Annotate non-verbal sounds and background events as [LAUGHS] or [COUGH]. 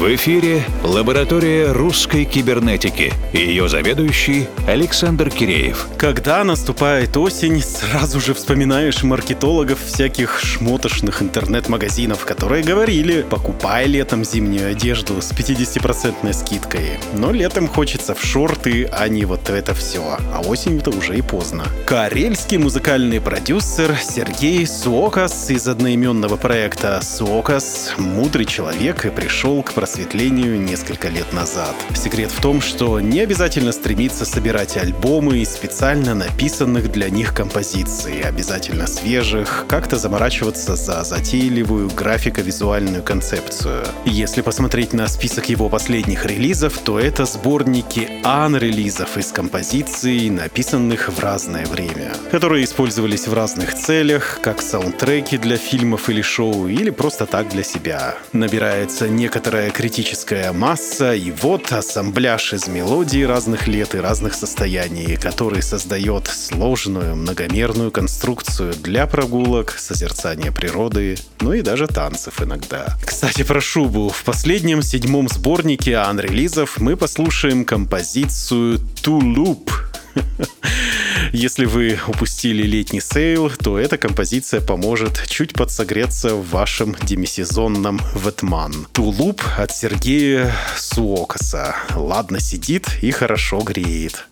В эфире лаборатория русской кибернетики и ее заведующий Александр Киреев. Когда наступает осень, сразу же вспоминаешь маркетологов всяких шмотошных интернет-магазинов, которые говорили, покупай летом зимнюю одежду с 50% скидкой. Но летом хочется в шорты, а не вот это все. А осенью-то уже и поздно. Карельский музыкальный продюсер Сергей Суокас из одноименного проекта Суокас мудрый человек и пришел к просветлению несколько лет назад. Секрет в том, что не обязательно стремиться собирать альбомы из специально написанных для них композиций, обязательно свежих, как-то заморачиваться за затейливую графико-визуальную концепцию. Если посмотреть на список его последних релизов, то это сборники ан-релизов из композиций, написанных в разное время, которые использовались в разных целях, как саундтреки для фильмов или шоу, или просто так для себя. Набирается некоторая критическая масса, и вот ассамбляж из мелодий разных лет и разных состояний, который создает сложную многомерную конструкцию для прогулок, созерцания природы, ну и даже танцев иногда. Кстати, про шубу. В последнем седьмом сборнике анрелизов мы послушаем композицию «To Loop», [LAUGHS] Если вы упустили летний sale, то эта композиция поможет чуть подсогреться в вашем демисезонном Vetements. Тулуп от Сергея Суокаса. Ладно сидит и хорошо греет.